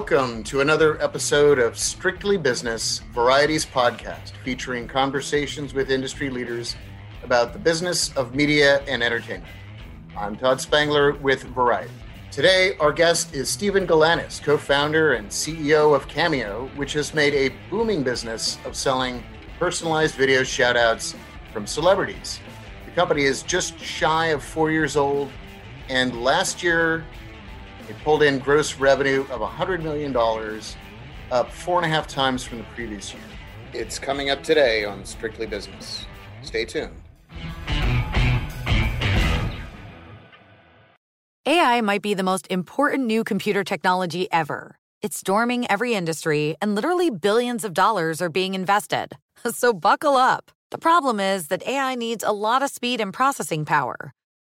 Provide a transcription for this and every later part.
welcome to another episode of Strictly Business Variety's podcast, featuring conversations with industry leaders about the business of media and entertainment. I'm Todd Spangler with Variety. Today, our guest is Steven Galanis, co founder and CEO of Cameo, which has made a booming business of selling personalized video shoutouts from celebrities. The company is just shy of four years old, and last year it pulled in gross revenue of $100 million, up four and a half times from the previous year. It's coming up today on Strictly Business. Stay tuned. AI might be the most important new computer technology ever. It's storming every industry, and literally billions of dollars are being invested. So buckle up. The problem is that AI needs a lot of speed and processing power.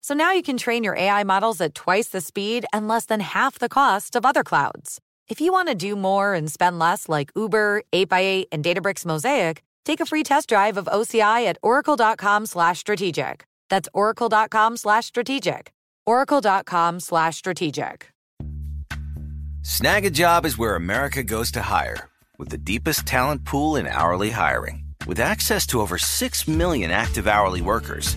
So now you can train your AI models at twice the speed and less than half the cost of other clouds. If you want to do more and spend less like Uber, 8x8, and Databricks Mosaic, take a free test drive of OCI at oracle.com slash strategic. That's oracle.com slash strategic. oracle.com slash strategic. Snagajob is where America goes to hire, with the deepest talent pool in hourly hiring. With access to over 6 million active hourly workers,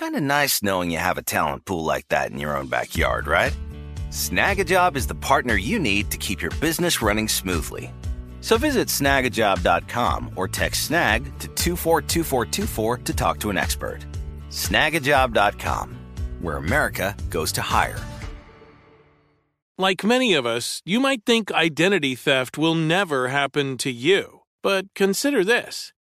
Kind of nice knowing you have a talent pool like that in your own backyard, right? Snagajob is the partner you need to keep your business running smoothly. So visit snagajob.com or text snag to 242424 to talk to an expert. Snagajob.com, where America goes to hire. Like many of us, you might think identity theft will never happen to you. But consider this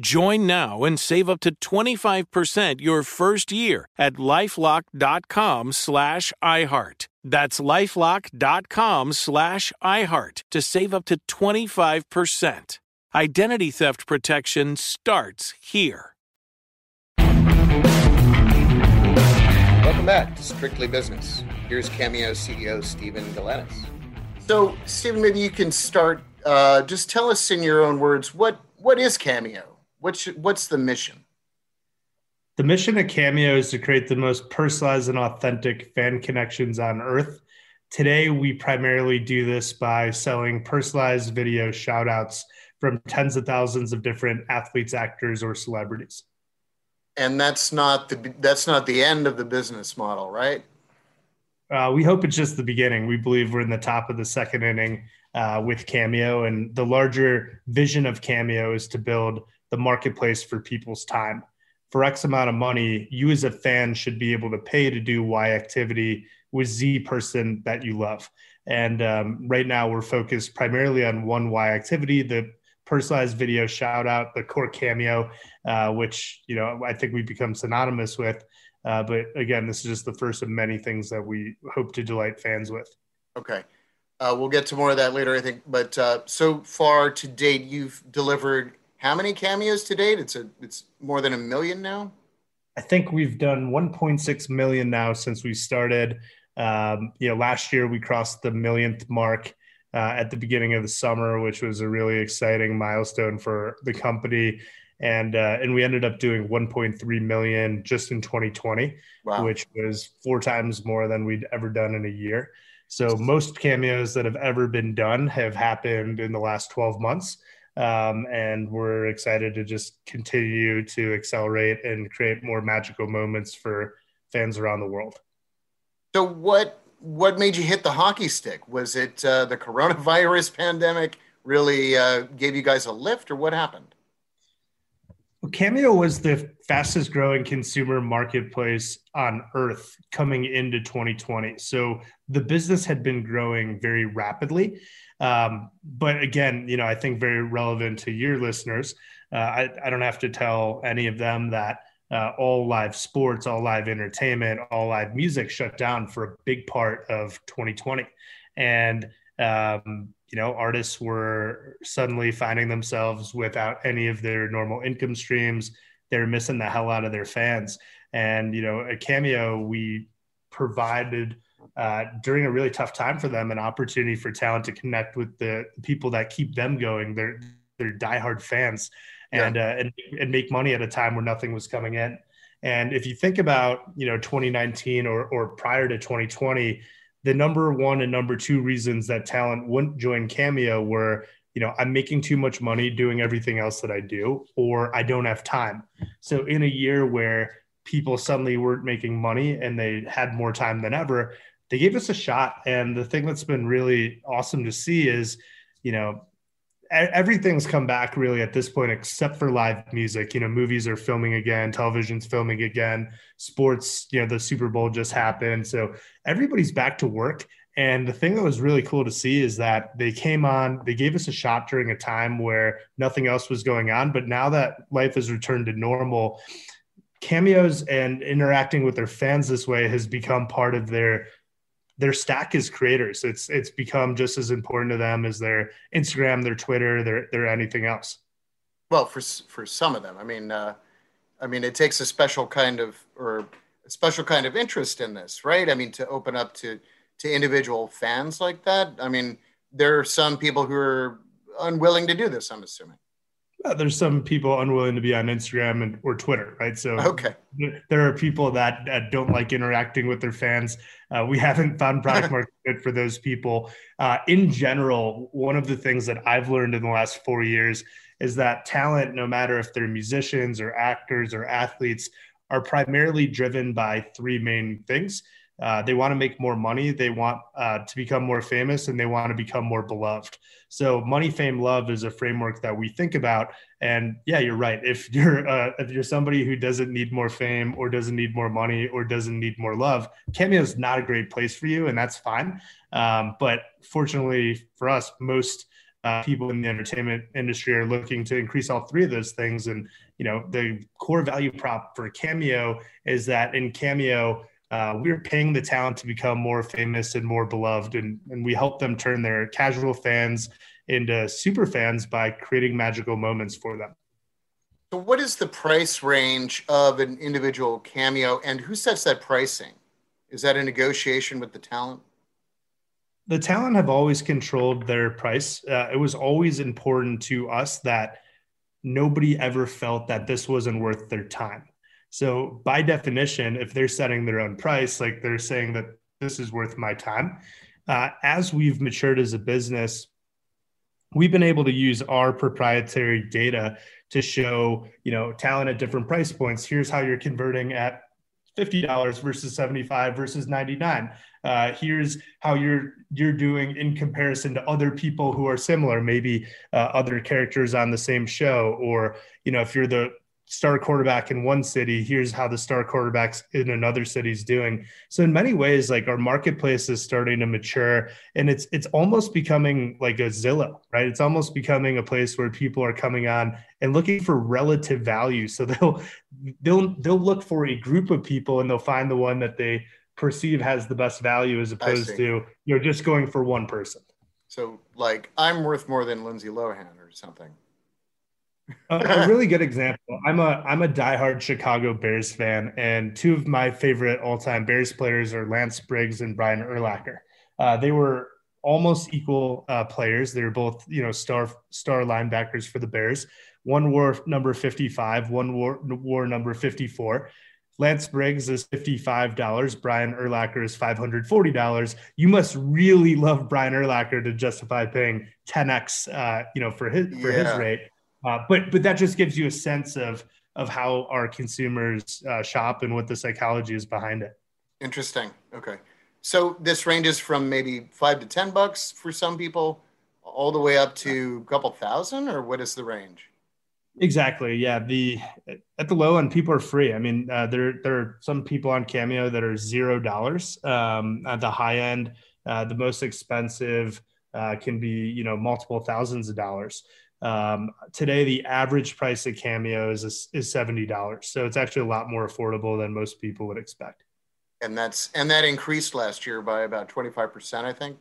Join now and save up to 25% your first year at lifelock.com slash iHeart. That's lifelock.com slash iHeart to save up to 25%. Identity theft protection starts here. Welcome back to Strictly Business. Here's Cameo CEO Steven Galanis. So, Steven, maybe you can start. Uh, just tell us in your own words what what is Cameo? What's what's the mission? The mission of Cameo is to create the most personalized and authentic fan connections on earth. Today, we primarily do this by selling personalized video shout outs from tens of thousands of different athletes, actors, or celebrities. And that's not the that's not the end of the business model, right? Uh, we hope it's just the beginning. We believe we're in the top of the second inning uh, with Cameo, and the larger vision of Cameo is to build the marketplace for people's time. For X amount of money, you as a fan should be able to pay to do Y activity with Z person that you love. And um, right now, we're focused primarily on one Y activity, the personalized video shout out, the core cameo, uh, which you know I think we've become synonymous with. Uh, but again, this is just the first of many things that we hope to delight fans with. Okay. Uh, we'll get to more of that later, I think. But uh, so far to date, you've delivered how many cameos to date? It's a it's more than a million now. I think we've done 1.6 million now since we started. Um, you know, last year we crossed the millionth mark uh, at the beginning of the summer, which was a really exciting milestone for the company. And uh, and we ended up doing 1.3 million just in 2020, wow. which was four times more than we'd ever done in a year. So most cameos that have ever been done have happened in the last 12 months. Um, and we're excited to just continue to accelerate and create more magical moments for fans around the world. So what what made you hit the hockey stick? Was it uh, the coronavirus pandemic really uh, gave you guys a lift, or what happened? Well, Cameo was the fastest growing consumer marketplace on earth coming into 2020. So the business had been growing very rapidly. Um, but again, you know, I think very relevant to your listeners. Uh, I, I, don't have to tell any of them that uh, all live sports, all live entertainment, all live music shut down for a big part of 2020. And, um, you know, artists were suddenly finding themselves without any of their normal income streams. They're missing the hell out of their fans. And, you know, at Cameo, we provided uh, during a really tough time for them, an opportunity for talent to connect with the people that keep them going. They're they're diehard fans, and yeah. uh, and and make money at a time where nothing was coming in. And if you think about you know 2019 or or prior to 2020, the number one and number two reasons that talent wouldn't join Cameo were you know i'm making too much money doing everything else that i do or i don't have time so in a year where people suddenly weren't making money and they had more time than ever they gave us a shot. And the thing that's been really awesome to see is, you know, everything's come back really at this point except for live music. You know movies are filming again television's filming again sports you know the super bowl just happened. So everybody's back to work. And the thing that was really cool to see is that they came on they gave us a shot during a time where nothing else was going on. But now that life has returned to normal cameos and interacting with their fans this way has become part of their their stack is creators. It's it's become just as important to them as their Instagram, their Twitter, their their anything else. Well, for for some of them, I mean, uh, I mean, it takes a special kind of or a special kind of interest in this, right? I mean, to open up to to individual fans like that. I mean, there are some people who are unwilling to do this. I'm assuming. Uh, there's some people unwilling to be on Instagram and or Twitter, right? So okay, there are people that, that don't like interacting with their fans. Uh, we haven't found product market fit for those people. Uh, in general, one of the things that I've learned in the last four years is that talent, no matter if they're musicians or actors or athletes, are primarily driven by three main things. Uh, they want to make more money. They want uh, to become more famous and they want to become more beloved. So, money, fame, love is a framework that we think about. And yeah, you're right. If you're uh, if you're somebody who doesn't need more fame or doesn't need more money or doesn't need more love, Cameo is not a great place for you, and that's fine. Um, but fortunately for us, most uh, people in the entertainment industry are looking to increase all three of those things. And you know, the core value prop for Cameo is that in Cameo uh, we're paying the talent to become more famous and more beloved, and, and we help them turn their casual fans into super fans by creating magical moments for them. So, what is the price range of an individual cameo, and who sets that pricing? Is that a negotiation with the talent? The talent have always controlled their price. Uh, it was always important to us that nobody ever felt that this wasn't worth their time. So by definition, if they're setting their own price, like they're saying that this is worth my time. Uh, as we've matured as a business, we've been able to use our proprietary data to show, you know, talent at different price points. Here's how you're converting at $50 versus 75 versus 99 uh, here's how you're you're doing in comparison to other people who are similar maybe uh, other characters on the same show or you know if you're the star quarterback in one city here's how the star quarterbacks in another city is doing so in many ways like our marketplace is starting to mature and it's it's almost becoming like a zillow right it's almost becoming a place where people are coming on and looking for relative value so they'll they'll they'll look for a group of people and they'll find the one that they perceive has the best value as opposed to you know just going for one person. So like I'm worth more than Lindsay Lohan or something. A, really good example. I'm a I'm a diehard Chicago Bears fan, and two of my favorite all-time Bears players are Lance Briggs and Brian Urlacher. Uh, they were almost equal uh, players. They were both you know star star linebackers for the Bears. One wore number 55, one wore, wore number 54. Lance Briggs is $55. Brian Urlacher is $540. You must really love Brian Urlacher to justify paying 10x, uh, you know, for his, for yeah. his rate. Uh, but, but that just gives you a sense of, of how our consumers uh, shop and what the psychology is behind it. Interesting. Okay. So this ranges from maybe five to 10 bucks for some people all the way up to a couple thousand or what is the range? Exactly. Yeah. The at the low end, people are free. I mean, uh, there there are some people on Cameo that are zero dollars. Um, at the high end, uh, the most expensive uh, can be you know multiple thousands of dollars. Um, today, the average price of Cameo is is seventy dollars. So it's actually a lot more affordable than most people would expect. And that's and that increased last year by about twenty five percent, I think.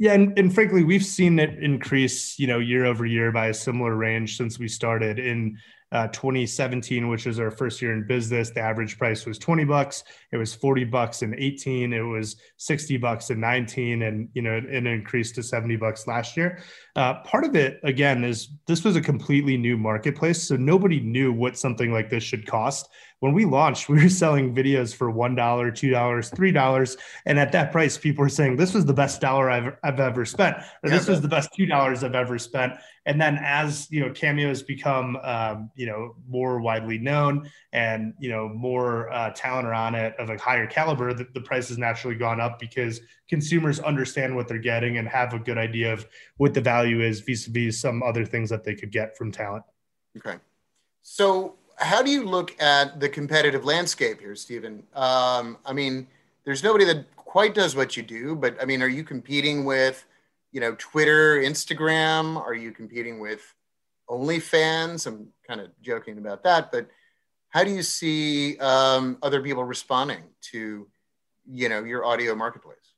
Yeah, and, and frankly, we've seen it increase, you know, year over year by a similar range since we started in uh, 2017, which was our first year in business. The average price was 20 bucks. It was 40 bucks in 18. It was 60 bucks in 19, and you know, it, it increased to 70 bucks last year. Uh, part of it, again, is this was a completely new marketplace, so nobody knew what something like this should cost when we launched, we were selling videos for $1, $2, $3. And at that price, people were saying, this was the best dollar I've, I've ever spent, or this was the best $2 I've ever spent. And then as, you know, Cameo has become, um, you know, more widely known and, you know, more uh, talent are on it of a higher caliber, the, the price has naturally gone up because consumers understand what they're getting and have a good idea of what the value is vis-a-vis some other things that they could get from talent. Okay. So how do you look at the competitive landscape here, Steven? Um, I mean, there's nobody that quite does what you do, but I mean, are you competing with, you know, Twitter, Instagram? Are you competing with OnlyFans? I'm kind of joking about that, but how do you see um, other people responding to, you know, your audio marketplace?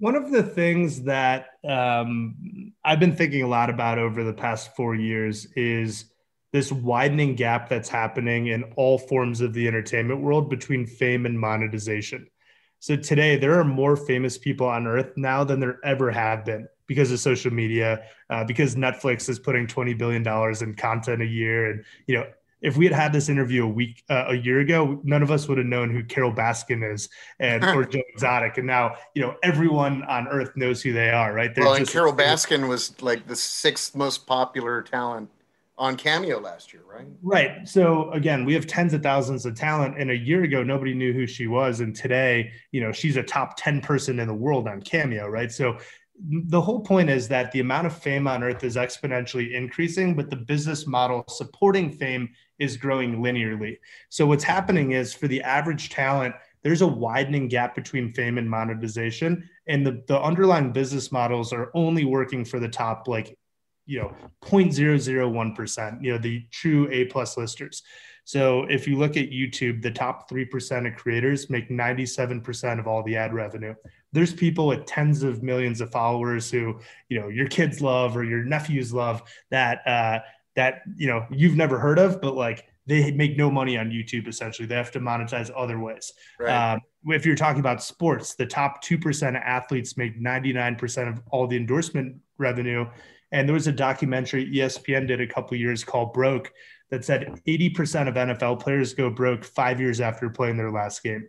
One of the things that um, I've been thinking a lot about over the past four years is this widening gap that's happening in all forms of the entertainment world between fame and monetization. So today, there are more famous people on earth now than there ever have been because of social media, uh, because Netflix is putting twenty billion dollars in content a year, and you know. If we had had this interview a week, uh, a year ago, none of us would have known who Carole Baskin is and or Joe Exotic, and now you know everyone on Earth knows who they are, right? They're well, and Carole Baskin was like the sixth most popular talent on Cameo last year, right? Right. So again, we have tens of thousands of talent, and a year ago nobody knew who she was, and today, you know, she's a top ten person in the world on Cameo, right? So the whole point is that the amount of fame on earth is exponentially increasing, but the business model supporting fame is growing linearly. So what's happening is for the average talent, there's a widening gap between fame and monetization and the, the underlying business models are only working for the top like you know 0.001% you know the true a plus listers so if you look at youtube the top 3% of creators make 97% of all the ad revenue there's people with tens of millions of followers who you know your kids love or your nephews love that uh, that you know you've never heard of but like they make no money on YouTube essentially. They have to monetize other ways. Right. Um, if you're talking about sports, the top 2% of athletes make 99% of all the endorsement revenue. And there was a documentary ESPN did a couple years called Broke that said 80% of NFL players go broke five years after playing their last game.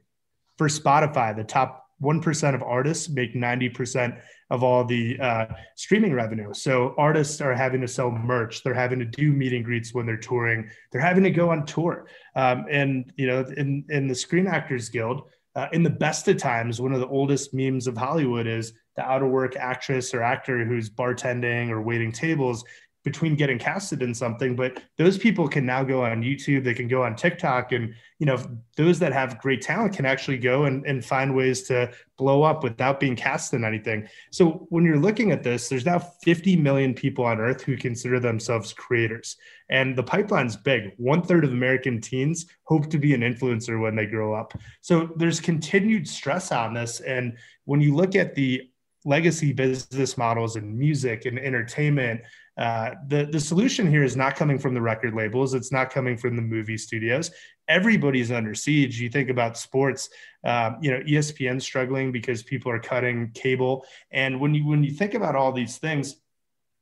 For Spotify, the top 1% of artists make 90% of all the uh, streaming revenue. So artists are having to sell merch. They're having to do meet and greets when they're touring. They're having to go on tour. Um, and, you know, in, in the Screen Actors Guild, uh, in the best of times, one of the oldest memes of Hollywood is the out of work actress or actor who's bartending or waiting tables between getting casted in something but those people can now go on youtube they can go on tiktok and you know those that have great talent can actually go and, and find ways to blow up without being cast in anything. So when you're looking at this there's now 50 million people on earth who consider themselves creators and the pipeline's big. One third of american teens hope to be an influencer when they grow up. So there's continued stress on this and when you look at the legacy business models in music and entertainment uh, the the solution here is not coming from the record labels. It's not coming from the movie studios. Everybody's under siege. You think about sports. Um, you know, ESPN struggling because people are cutting cable. And when you when you think about all these things,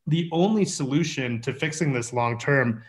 the only solution to fixing this long term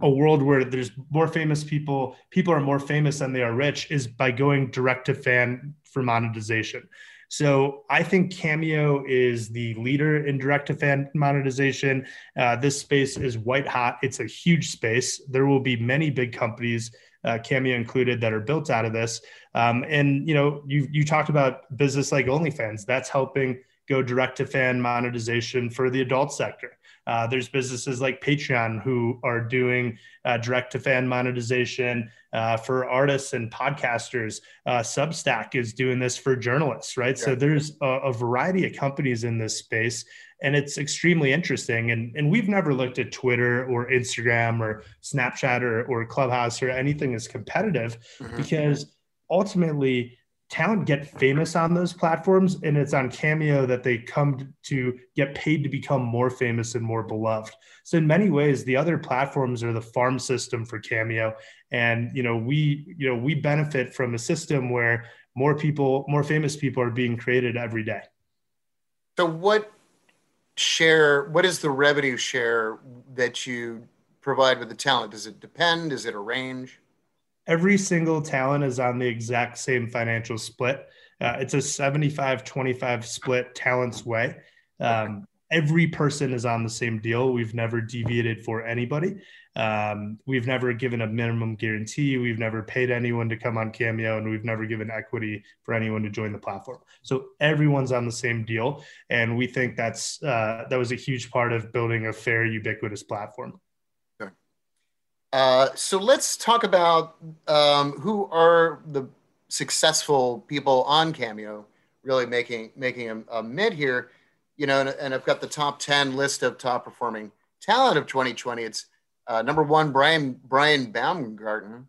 a world where there's more famous people people are more famous than they are rich is by going direct to fan for monetization so I think Cameo is the leader in direct to fan monetization. Uh, this space is white hot. It's a huge space. There will be many big companies, uh, Cameo included, that are built out of this. Um, and you know, you you talked about business like OnlyFans. That's helping go direct to fan monetization for the adult sector. Uh, there's businesses like Patreon who are doing uh, direct to fan monetization uh, for artists and podcasters. Uh, Substack is doing this for journalists, right? Yeah. So there's a, a, variety of companies in this space, and it's extremely interesting. And, and we've never looked at Twitter or Instagram or Snapchat or, or Clubhouse or anything as competitive mm-hmm. because ultimately, talent get famous on those platforms and it's on cameo that they come to get paid to become more famous and more beloved. So in many ways the other platforms are the farm system for cameo. And you know we you know we benefit from a system where more people more famous people are being created every day. So what share what is the revenue share that you provide with the talent? Does it depend? Is it a range every single talent is on the exact same financial split. Uh, it's a 75 25 split talents way. Um, every person is on the same deal. We've never deviated for anybody. Um, we've never given a minimum guarantee. We've never paid anyone to come on Cameo, and we've never given equity for anyone to join the platform. So everyone's on the same deal, and we think that's uh, that was a huge part of building a fair, ubiquitous platform. Uh, so let's talk about um, who are the successful people on Cameo, really making making a, a mid here. You know, and, and, I've got the top ten list of top performing talent of 2020. It's uh, number one, Brian Brian Baumgartner.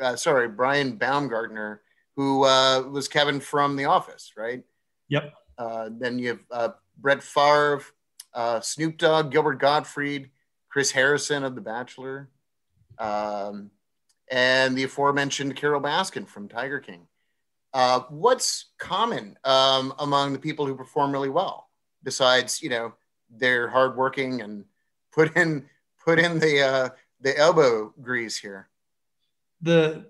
Uh, sorry, Brian Baumgartner, who uh, was Kevin from The Office, right? Yep. Uh, then you have Brett Favre, Snoop Dogg, Gilbert Gottfried, Chris Harrison of The Bachelor um, and the aforementioned Carole Baskin from Tiger King. Uh, what's common um, among the people who perform really well, besides you know they're hardworking and put in put in the uh, the elbow grease here? The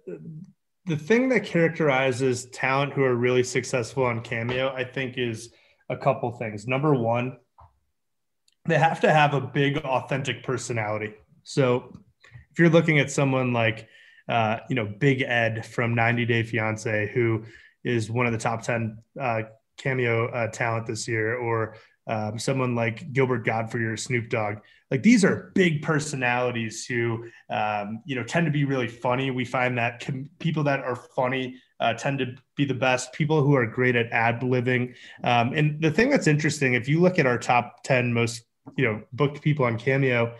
the thing that characterizes talent who are really successful on Cameo, I think, is a couple things. Number one, they have to have a big, authentic personality. So if you're looking at someone like uh, you know Big Ed from 90 Day Fiance, who is one of the top 10 uh, cameo uh, talent this year, or um, someone like Gilbert Gottfried or Snoop Dogg. Like these are big personalities who, um, you know, tend to be really funny. We find that com- people that are funny uh, tend to be the best. People who are great at ad living. Um, and the thing that's interesting, if you look at our top ten most, you know, booked people on Cameo,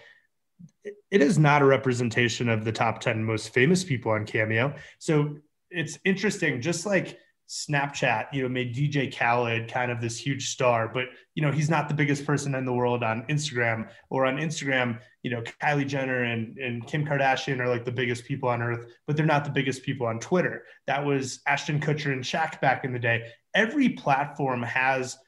it is not a representation of the top 10 most famous people on Cameo. So it's interesting, just like Snapchat, you know, made DJ Khaled kind of this huge star, but you know, he's not the biggest person in the world on Instagram or on Instagram, you know, Kylie Jenner and, and Kim Kardashian are like the biggest people on earth, but they're not the biggest people on Twitter. That was Ashton Kutcher and Shaq back in the day. Every platform has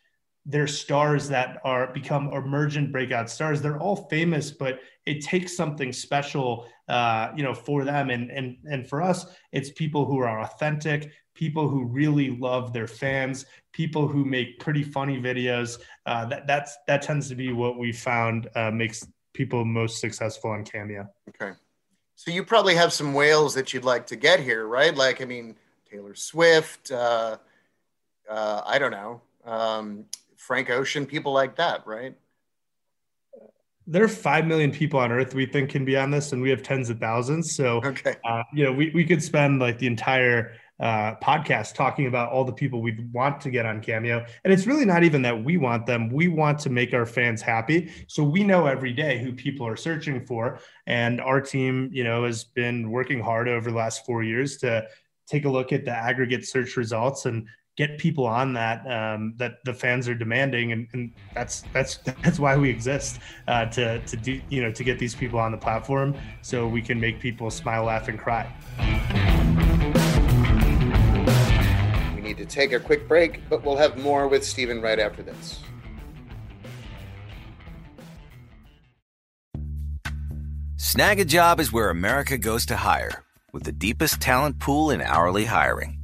their stars that are become emergent breakout stars. They're all famous, but it takes something special, uh, you know, for them. And and and for us, it's people who are authentic, people who really love their fans, people who make pretty funny videos. Uh, that that's that tends to be what we found uh, makes people most successful on Cameo. Okay, so you probably have some whales that you'd like to get here, right? Like, I mean, Taylor Swift. Uh, uh, I don't know. Um, Frank Ocean, people like that, right? there are 5 million people on earth we think can be on this and we have tens of thousands. So okay. uh, you know we, we could spend like the entire uh, podcast talking about all the people we want to get on cameo. And it's really not even that we want them. We want to make our fans happy. So we know every day who people are searching for. And our team you know has been working hard over the last four years to take a look at the aggregate search results and get people on that um, that the fans are demanding, and, and, that's that's that's why we exist uh, to to do you know to get these people on the platform so we can make people smile, laugh, and cry. We need to take a quick break, but we'll have more with Steven right after this. Snag a job is where America goes to hire, with the deepest talent pool in hourly hiring.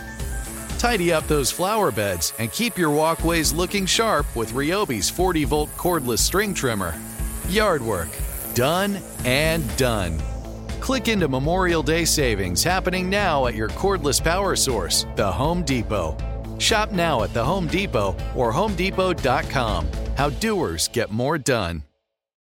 Tidy up those flower beds and keep your walkways looking sharp with Ryobi's 40 volt cordless string trimmer. Yard work, done and done. Click into Memorial Day savings happening now at your cordless power source, the Home Depot. Shop now at the Home Depot or HomeDepot.com. How doers get more done.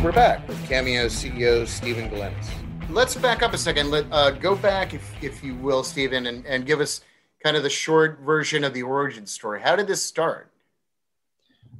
And we're back with Cameo CEO Steven Galanis. Let's back up a second. Let uh, go back, if if you will, Steven, and, and give us kind of the short version of the origin story. How did this start?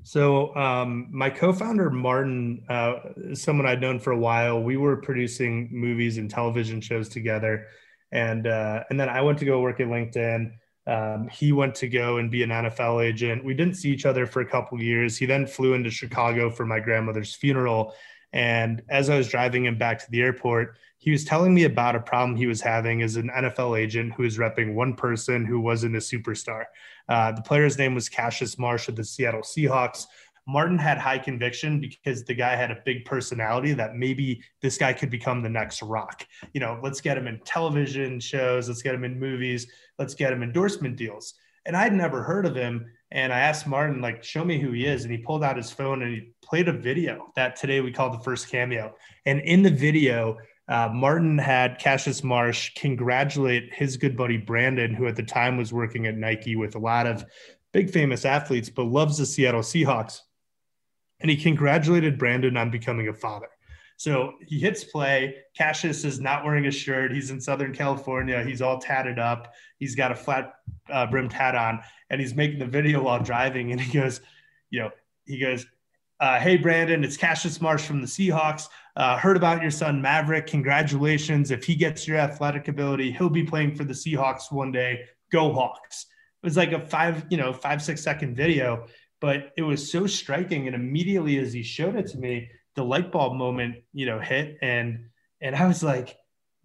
So, um, my co-founder Martin, uh, someone I'd known for a while, we were producing movies and television shows together, and uh, and then I went to go work at LinkedIn. Um, he went to go and be an NFL agent. We didn't see each other for a couple years. He then flew into Chicago for my grandmother's funeral, and as I was driving him back to the airport, he was telling me about a problem he was having as an NFL agent who was repping one person who wasn't a superstar. Uh, the player's name was Cassius Marsh of the Seattle Seahawks. Martin had high conviction because the guy had a big personality that maybe this guy could become the next rock. You know, let's get him in television shows, let's get him in movies, let's get him endorsement deals. And I'd never heard of him. And I asked Martin, like, show me who he is. And he pulled out his phone and he played a video that today we call the first cameo. And in the video, uh, Martin had Cassius Marsh congratulate his good buddy Brandon, who at the time was working at Nike with a lot of big famous athletes, but loves the Seattle Seahawks. And he congratulated Brandon on becoming a father. So he hits play. Cassius is not wearing a shirt. He's in Southern California. He's all tatted up. He's got a flat uh, brimmed hat on, and he's making the video while driving. And he goes, you know, he goes, uh, "Hey Brandon, it's Cassius Marsh from the Seahawks. Uh, heard about your son Maverick. Congratulations! If he gets your athletic ability, he'll be playing for the Seahawks one day. Go Hawks!" It was like a five, you know, five six second video, but it was so striking. And immediately as he showed it to me, the light bulb moment, you know, hit and and I was like,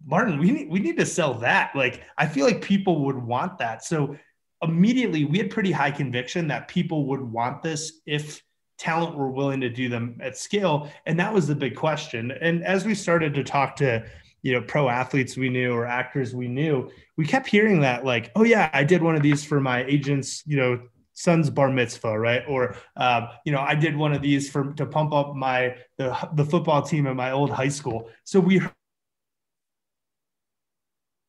Martin, we need we need to sell that. Like I feel like people would want that. So immediately we had pretty high conviction that people would want this if talent were willing to do them at scale. And that was the big question. And as we started to talk to you know pro athletes we knew or actors we knew we kept hearing that like oh yeah i did one of these for my agent's you know son's bar mitzvah right? Or um, you know i did one of these for to pump up my the, the football team at my old high school. So we were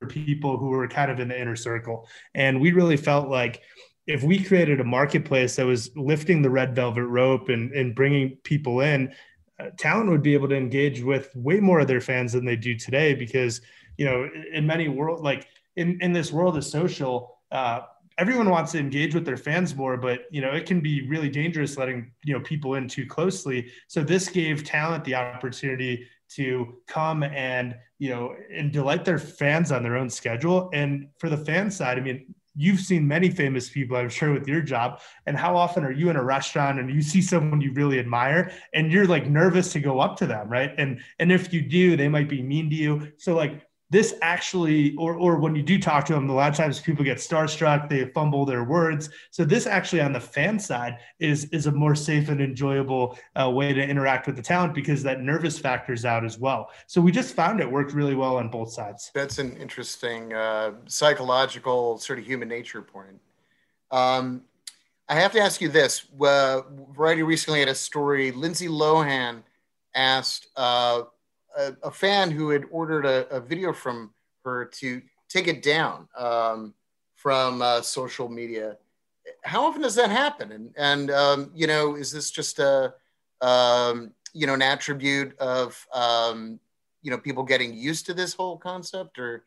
people who were kind of in the inner circle. And we really felt like if we created a marketplace that was lifting the red velvet rope and, and bringing people in uh, talent would be able to engage with way more of their fans than they do today because you know in many world like in, in this world of social uh, everyone wants to engage with their fans more but you know it can be really dangerous letting you know people in too closely so this gave talent the opportunity to come and you know and delight their fans on their own schedule and for the fan side i mean you've seen many famous people, I'm sure, with your job. And how often are you in a restaurant and you see someone you really admire and you're like nervous to go up to them, right? And and if you do, they might be mean to you. So like this actually, or or when you do talk to them, a lot of times people get starstruck, they fumble their words. So this actually on the fan side is is a more safe and enjoyable uh, way to interact with the talent because that nervous factors out as well. So we just found it worked really well on both sides. That's an interesting uh, psychological sort of human nature point. Um, I have to ask you this: uh, Variety recently had a story. Lindsay Lohan asked uh, a, a fan who had ordered a, a, video from her to take it down um, from uh, social media. How often does that happen? And, and um, you know, is this just a, um, you know, an attribute of, um, you know, people getting used to this whole concept or?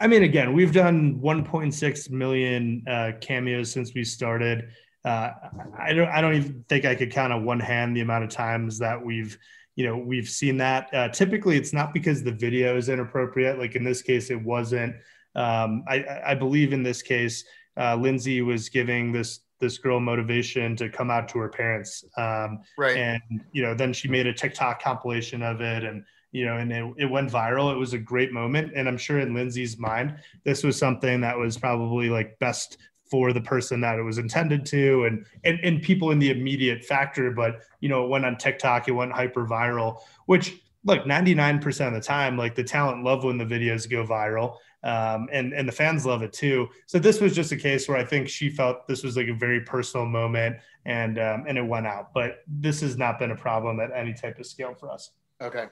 I mean, again, we've done 1.6 million uh, cameos since we started. Uh, I don't. I don't even think I could count on one hand the amount of times that we've you know we've seen that. Uh, typically it's not because the video is inappropriate. Like in this case it wasn't. Um, I, I, believe in this case uh, lindsay was giving this this girl motivation to come out to her parents. Um, right. and you know then she made a tiktok compilation of it and you know and it, it went viral. It was a great moment. And i'm sure in lindsay's mind this was something that was probably like best for the person that it was intended to and, and and people in the immediate factor. But you know it went on tiktok it went hyper viral which look 99% of the time like the talent love when the videos go viral um, and and the fans love it too. So this was just a case where i think she felt this was like a very personal moment and um, and it went out. But this has not been a problem at any type of scale for us. Okay.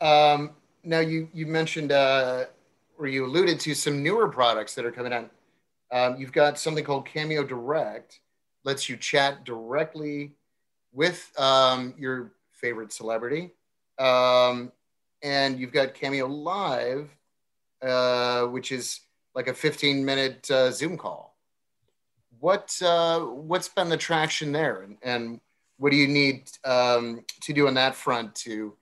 Um, now you you mentioned uh, or you alluded to some newer products that are coming out um, you've got something called Cameo Direct, lets you chat directly with um, your favorite celebrity. Um, and you've got Cameo Live, uh, which is like a 15 minute uh, Zoom call. What, uh, what's been the traction there? And, and what do you need um, to do on that front to,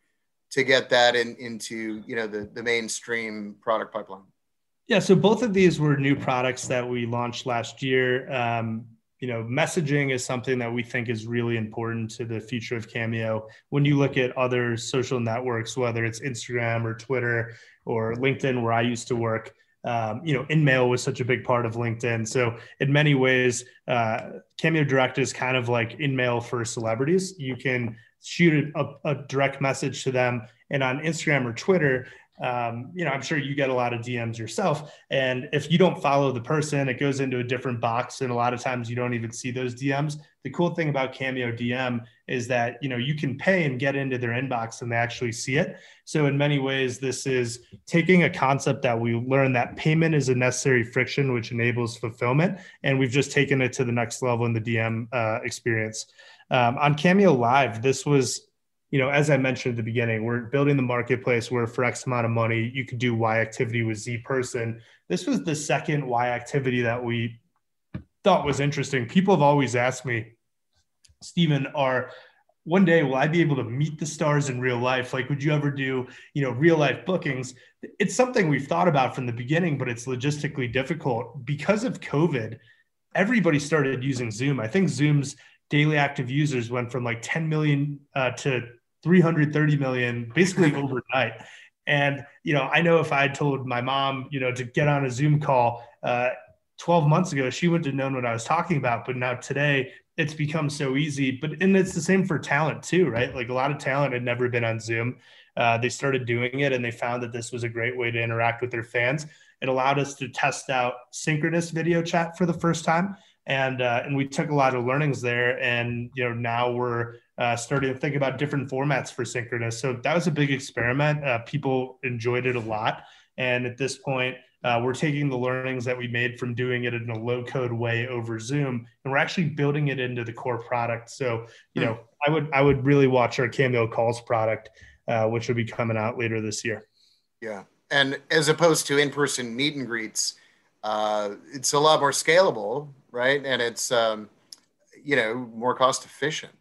to get that in, into you know, the, the mainstream product pipeline? Yeah, so both of these were new products that we launched last year. Um, you know, messaging is something that we think is really important to the future of Cameo. When you look at other social networks, whether it's Instagram or Twitter or LinkedIn, where I used to work, um, you know, InMail was such a big part of LinkedIn. So in many ways, uh, Cameo Direct is kind of like InMail for celebrities. You can shoot a, a direct message to them, and on Instagram or Twitter, um, you know, I'm sure you get a lot of DMs yourself. And if you don't follow the person, it goes into a different box. And a lot of times you don't even see those DMs. The cool thing about Cameo DM is that, you know, you can pay and get into their inbox and they actually see it. So in many ways, this is taking a concept that we learned that payment is a necessary friction, which enables fulfillment. And we've just taken it to the next level in the DM uh, experience. Um, on Cameo Live, this was you know, as I mentioned at the beginning, we're building the marketplace where for X amount of money, you could do Y activity with Z person. This was the second Y activity that we thought was interesting. People have always asked me, Steven, are one day will I be able to meet the stars in real life? Like, would you ever do, you know, real life bookings? It's something we've thought about from the beginning, but it's logistically difficult because of COVID. Everybody started using Zoom. I think Zoom's daily active users went from like 10 million uh, to 330 million basically overnight. And, you know, I know if I had told my mom, you know, to get on a Zoom call uh, 12 months ago, she wouldn't have known what I was talking about. But now today, it's become so easy. But, and it's the same for talent too, right? Like a lot of talent had never been on Zoom. Uh, they started doing it and they found that this was a great way to interact with their fans. It allowed us to test out synchronous video chat for the first time and uh, and we took a lot of learnings there and you know now we're uh, starting to think about different formats for synchronous. So that was a big experiment. Uh, people enjoyed it a lot. And at this point uh, we're taking the learnings that we made from doing it in a low code way over zoom and we're actually building it into the core product. So you know i would i would really watch our cameo calls product uh, which will be coming out later this year. Yeah. And as opposed to in-person meet and greets uh, it's a lot more scalable right? And it's um, you know more cost efficient.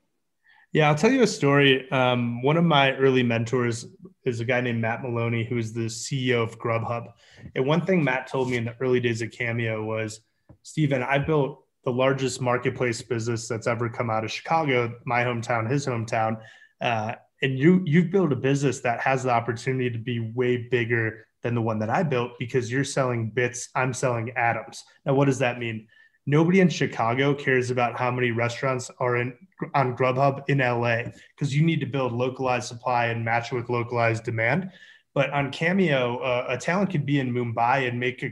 Yeah, I'll tell you a story. Um, one of my early mentors is a guy named Matt Maloney, who's the CEO of Grubhub. And one thing Matt told me in the early days of Cameo was, Steven, I built the largest marketplace business that's ever come out of Chicago, my hometown, his hometown. Uh, and you you've built a business that has the opportunity to be way bigger than the one that I built because you're selling bits, I'm selling atoms. Now, what does that mean? Nobody in Chicago cares about how many restaurants are in on Grubhub in LA because you need to build localized supply and match it with localized demand. But on Cameo, uh, a talent could be in Mumbai and make a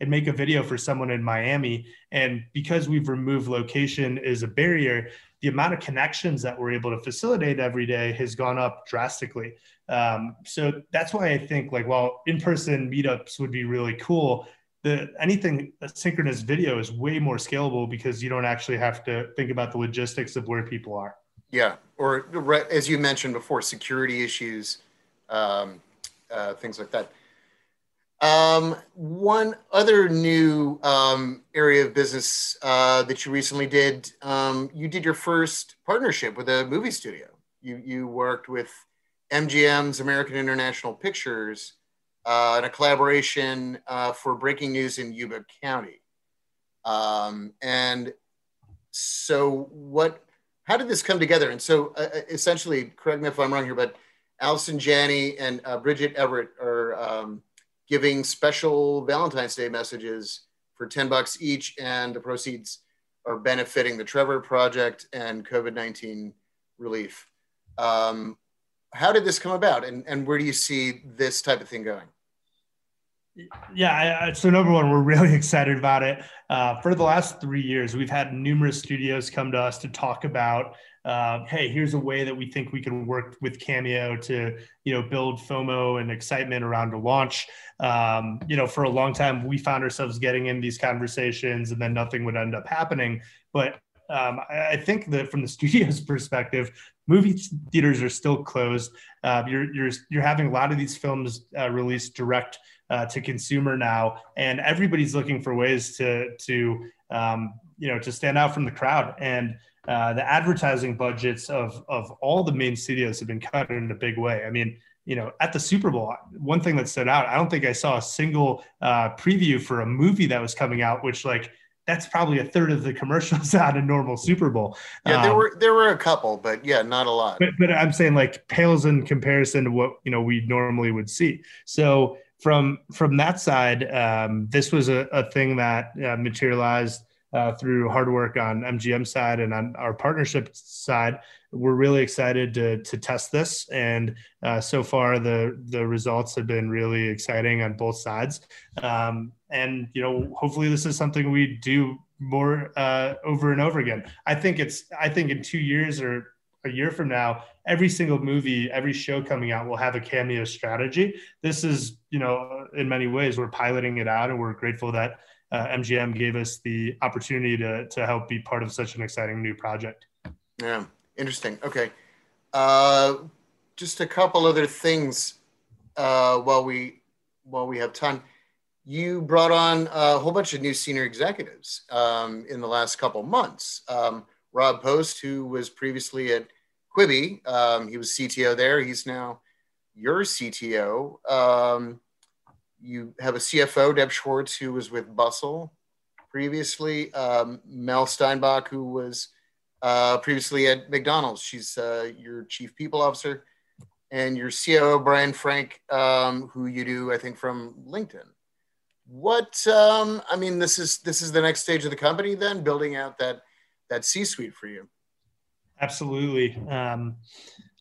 and make a video for someone in Miami. And because we've removed location as a barrier, the amount of connections that we're able to facilitate every day has gone up drastically. Um, so that's why I think like while in-person meetups would be really cool, the anything synchronous video is way more scalable because you don't actually have to think about the logistics of where people are. Yeah, or as you mentioned before, security issues, um, uh, things like that. Um, one other new um, area of business uh, that you recently did, um, you did your first partnership with a movie studio. You you worked with MGM's American International Pictures uh, and a collaboration uh, for breaking news in Yuba County. Um, and so, what? How did this come together? And so, uh, uh essentially, correct me if I'm wrong here, but Allison Janney and uh, Bridget Everett are um, giving special Valentine's Day messages for 10 bucks each, and the proceeds are benefiting the Trevor Project and COVID 19 relief. Um, how did this come about? And, and where do you see this type of thing going? Yeah I, so number one we're really excited about it. Uh, for the last three years we've had numerous studios come to us to talk about uh, hey here's a way that we think we can work with cameo to you know build fomo and excitement around a launch. Um, you know for a long time we found ourselves getting in these conversations and then nothing would end up happening. But um, I, I think that from the studio's perspective, movie theaters are still closed. Uh, you're you're you're having a lot of these films uh, released direct uh, to consumer now, and everybody's looking for ways to to um, you know to stand out from the crowd. And uh, the advertising budgets of of all the main studios have been cut in a big way. I mean. You know, at the Super Bowl, one thing that stood out, I don't think I saw a single uh, preview for a movie that was coming out, which like that's probably a third of the commercials at a normal Super Bowl. Yeah, there um, were there were a couple, but yeah, not a lot. But, but I'm saying like pales in comparison to what you know we normally would see. So from from that side, um, this was a, a thing that uh, materialized uh, through hard work on MGM side and on our partnership side. We're really excited to to test this, and uh, so far the the results have been really exciting on both sides. Um, and you know, hopefully, this is something we do more uh, over and over again. I think it's I think in two years or a year from now, every single movie, every show coming out will have a cameo strategy. This is, you know, in many ways, we're piloting it out, and we're grateful that uh, MGM gave us the opportunity to to help be part of such an exciting new project. Yeah, interesting. Okay, uh, just a couple other things uh, while we while we have time. You brought on a whole bunch of new senior executives um, in the last couple months. Um, Rob Post, who was previously at Quibi, um, he was CTO there. He's now your CTO. Um, you have a CFO, Deb Schwartz, who was with Bustle previously. Um, Mel Steinbach, who was uh, previously at McDonald's. She's uh, your chief people officer. and your COO Brian Frank, um, who you do I think from LinkedIn. What um, I mean, this is this is the next stage of the company, then building out that that C-suite for you. Absolutely. Um,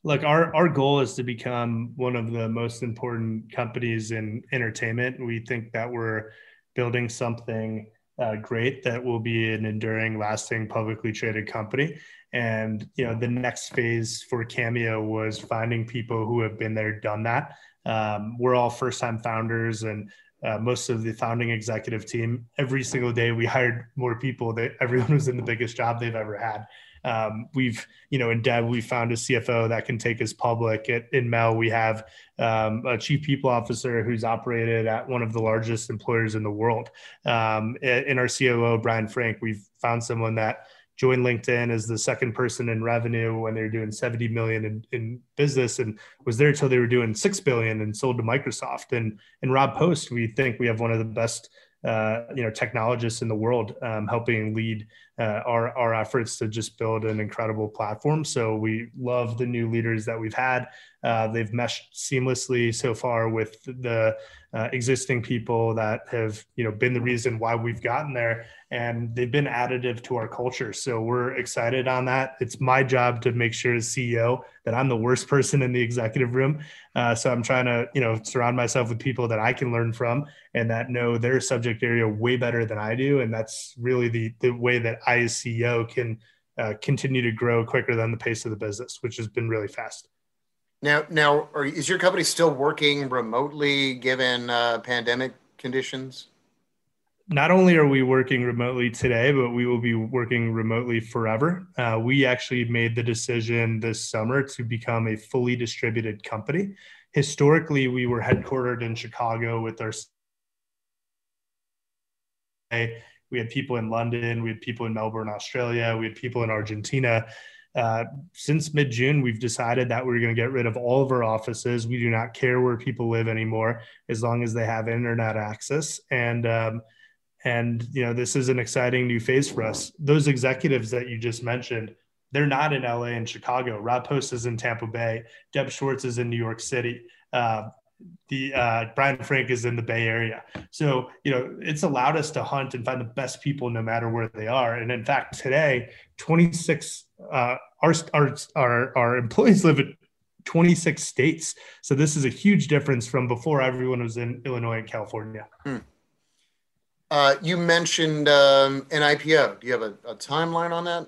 look, our our goal is to become one of the most important companies in entertainment. We think that we're building something uh, great that will be an enduring, lasting, publicly traded company. And you know, the next phase for Cameo was finding people who have been there, done that. Um, we're all first-time founders, and uh, most of the founding executive team. Every single day, we hired more people. That everyone was in the biggest job they've ever had. Um, we've, you know, in Deb, we found a CFO that can take us public. At, in Mel, we have um, a chief people officer who's operated at one of the largest employers in the world. Um, in our COO, Brian Frank, we've found someone that joined LinkedIn as the second person in revenue when they were doing 70 million in, in business and was there until they were doing 6 billion and sold to Microsoft. And, and Rob Post, we think we have one of the best uh, you know technologists in the world um, helping lead uh, our, our efforts to just build an incredible platform. So we love the new leaders that we've had. Uh, they've meshed seamlessly so far with the uh, existing people that have you know been the reason why we've gotten there and they've been additive to our culture. So we're excited on that. It's my job to make sure as ceo that i'm the worst person in the executive room. Uh, so i'm trying to you know surround myself with people that i can learn from and that know their subject area way better than i do. And that's really the the way that i as ceo can uh, continue to grow quicker than the pace of the business which has been really fast now, now, are, is your company still working remotely given uh, pandemic conditions? Not only are we working remotely today, but we will be working remotely forever. Uh, we actually made the decision this summer to become a fully distributed company. Historically, we were headquartered in Chicago with our. We had people in London, we had people in Melbourne, Australia, we had people in Argentina uh, since mid June, we've decided that we're going to get rid of all of our offices. We do not care where people live anymore, as long as they have internet access. And um, and you know, this is an exciting new phase for us. Those executives that you just mentioned, they're not in LA and Chicago. Rob Post is in Tampa Bay. Deb Schwartz is in New York City. Uh, the uh, Brian Frank is in the Bay Area. So, you know, it's allowed us to hunt and find the best people no matter where they are. And in fact, today, 26, uh, our, our, our, our employees live in 26 states. So this is a huge difference from before everyone was in Illinois and California. Hmm. Uh, you mentioned um, an IPO. Do you have a, a timeline on that?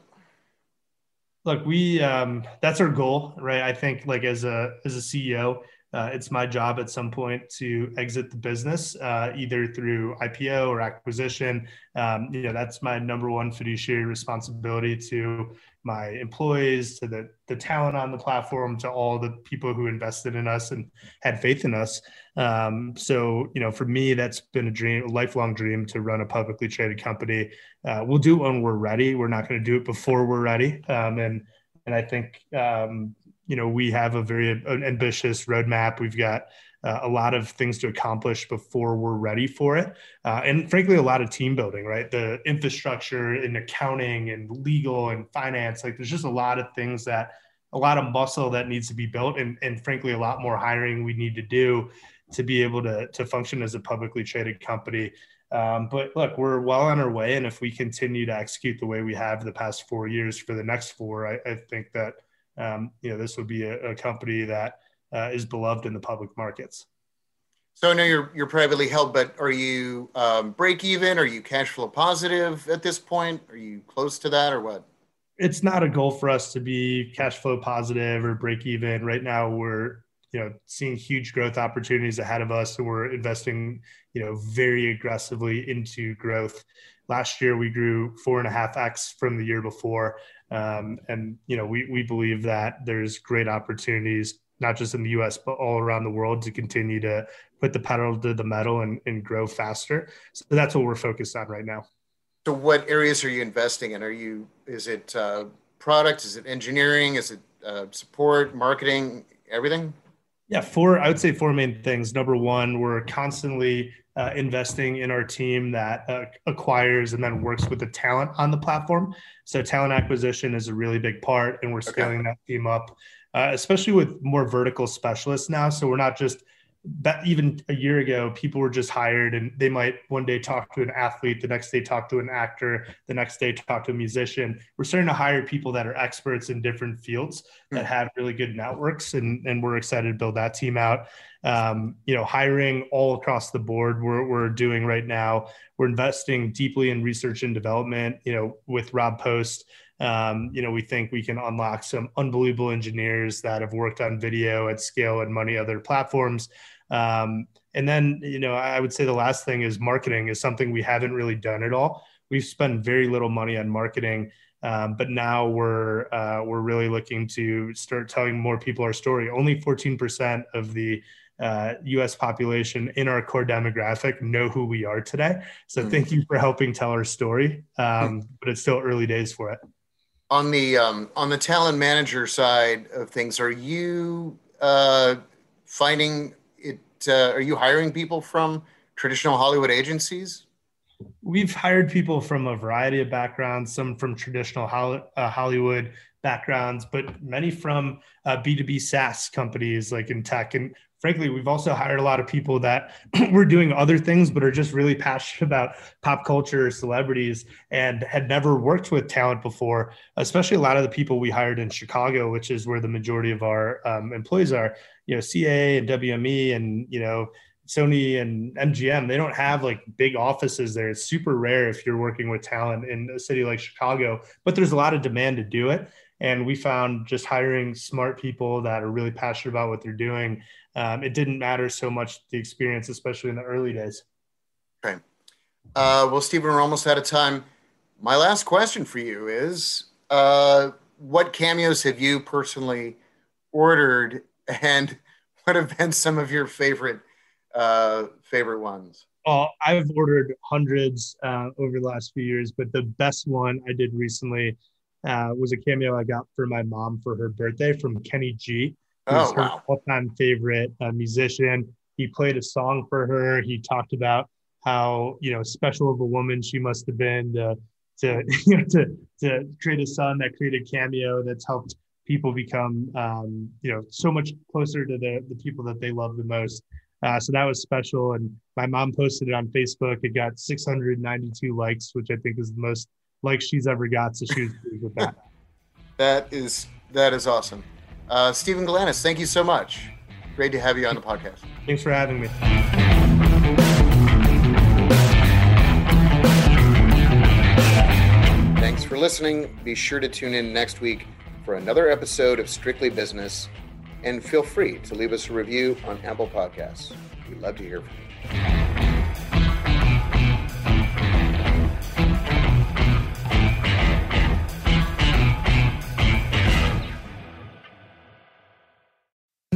Look, we um, that's our goal, right? I think like as a as a CEO, uh, it's my job at some point to exit the business, uh, either through IPO or acquisition. Um, you know, that's my number one fiduciary responsibility to my employees, to the, the talent on the platform, to all the people who invested in us and had faith in us. Um, so, you know, for me, that's been a dream, a lifelong dream to run a publicly traded company. Uh, we'll do it when we're ready. We're not going to do it before we're ready. Um, and and I think um, you know we have a very ambitious roadmap. We've got uh, a lot of things to accomplish before we're ready for it, uh, and frankly, a lot of team building. Right, the infrastructure and accounting and legal and finance. Like, there's just a lot of things that a lot of muscle that needs to be built, and and frankly, a lot more hiring we need to do to be able to to function as a publicly traded company. Um, but look, we're well on our way, and if we continue to execute the way we have the past four years for the next four, I, I think that um, you know, this would be a, a company that uh, is beloved in the public markets. So I know you're you're privately held, but are you um, break even? Are you cash flow positive at this point? Are you close to that, or what? It's not a goal for us to be cash flow positive or break even. Right now, we're you know seeing huge growth opportunities ahead of us, and we're investing you know very aggressively into growth. Last year, we grew four and a half x from the year before. Um, and you know, we we believe that there's great opportunities, not just in the U.S. but all around the world, to continue to put the pedal to the metal and, and grow faster. So that's what we're focused on right now. So, what areas are you investing in? Are you is it uh, product? Is it engineering? Is it uh, support, marketing, everything? Yeah, four. I would say four main things. Number one, we're constantly uh, investing in our team that uh, acquires and then works with the talent on the platform. So talent acquisition is a really big part, and we're scaling okay. that team up uh, especially with more vertical specialists now. So we're not just that even a year ago, people were just hired and they might one day talk to an athlete, the next day talk to an actor, the next day talk to a musician. We're starting to hire people that are experts in different fields that have really good networks, and, and we're excited to build that team out. Um, you know, hiring all across the board, we're, we're doing right now. We're investing deeply in research and development, you know, with Rob Post. Um, you know, we think we can unlock some unbelievable engineers that have worked on video at scale and many other platforms. Um, and then, you know, I would say the last thing is marketing is something we haven't really done at all. We've spent very little money on marketing, um, but now we're uh, we're really looking to start telling more people our story. Only 14% of the uh, U.S. population in our core demographic know who we are today. So mm. thank you for helping tell our story. Um, but it's still early days for it. On the um, on the talent manager side of things, are you uh, finding uh, are you hiring people from traditional Hollywood agencies? We've hired people from a variety of backgrounds, some from traditional uh, Hollywood backgrounds, but many from uh, B2B SaaS companies like in tech. And frankly, we've also hired a lot of people that were doing other things, but are just really passionate about pop culture, celebrities, and had never worked with talent before. Especially a lot of the people we hired in Chicago, which is where the majority of our um, employees are. You know, CA and WME, and you know. Sony and MGM, they don't have like big offices there. It's super rare if you're working with talent in a city like Chicago, but there's a lot of demand to do it. And we found just hiring smart people that are really passionate about what they're doing um, it didn't matter so much the experience, especially in the early days. Okay. Uh, well, Steven, we're almost out of time. My last question for you is uh, what cameos have you personally ordered and what have been some of your favorite uh, favorite ones? Oh, I've ordered hundreds uh, over the last few years, but the best one I did recently uh, was a cameo I got for my mom for her birthday from Kenny G oh, her wow. all-time favorite uh, musician. He played a song for her. He talked about how you know special of a woman she must have been to to you know, to to create a son that created cameo that's helped people become um, you know so much closer to the the people that they love the most. Uh, so that was special. And my mom posted it on Facebook. It got 692 likes, which I think is the most likes she's ever got. So she was pleased with that. that is that is awesome. Uh, Steven Galanis, thank you so much. Great to have you on the podcast. Thanks for having me. Thanks for listening. Be sure to tune in next week for another episode of Strictly Business. And feel free to leave us a review on Apple Podcasts. We'd love to hear from you.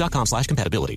Dexcom slash compatibility.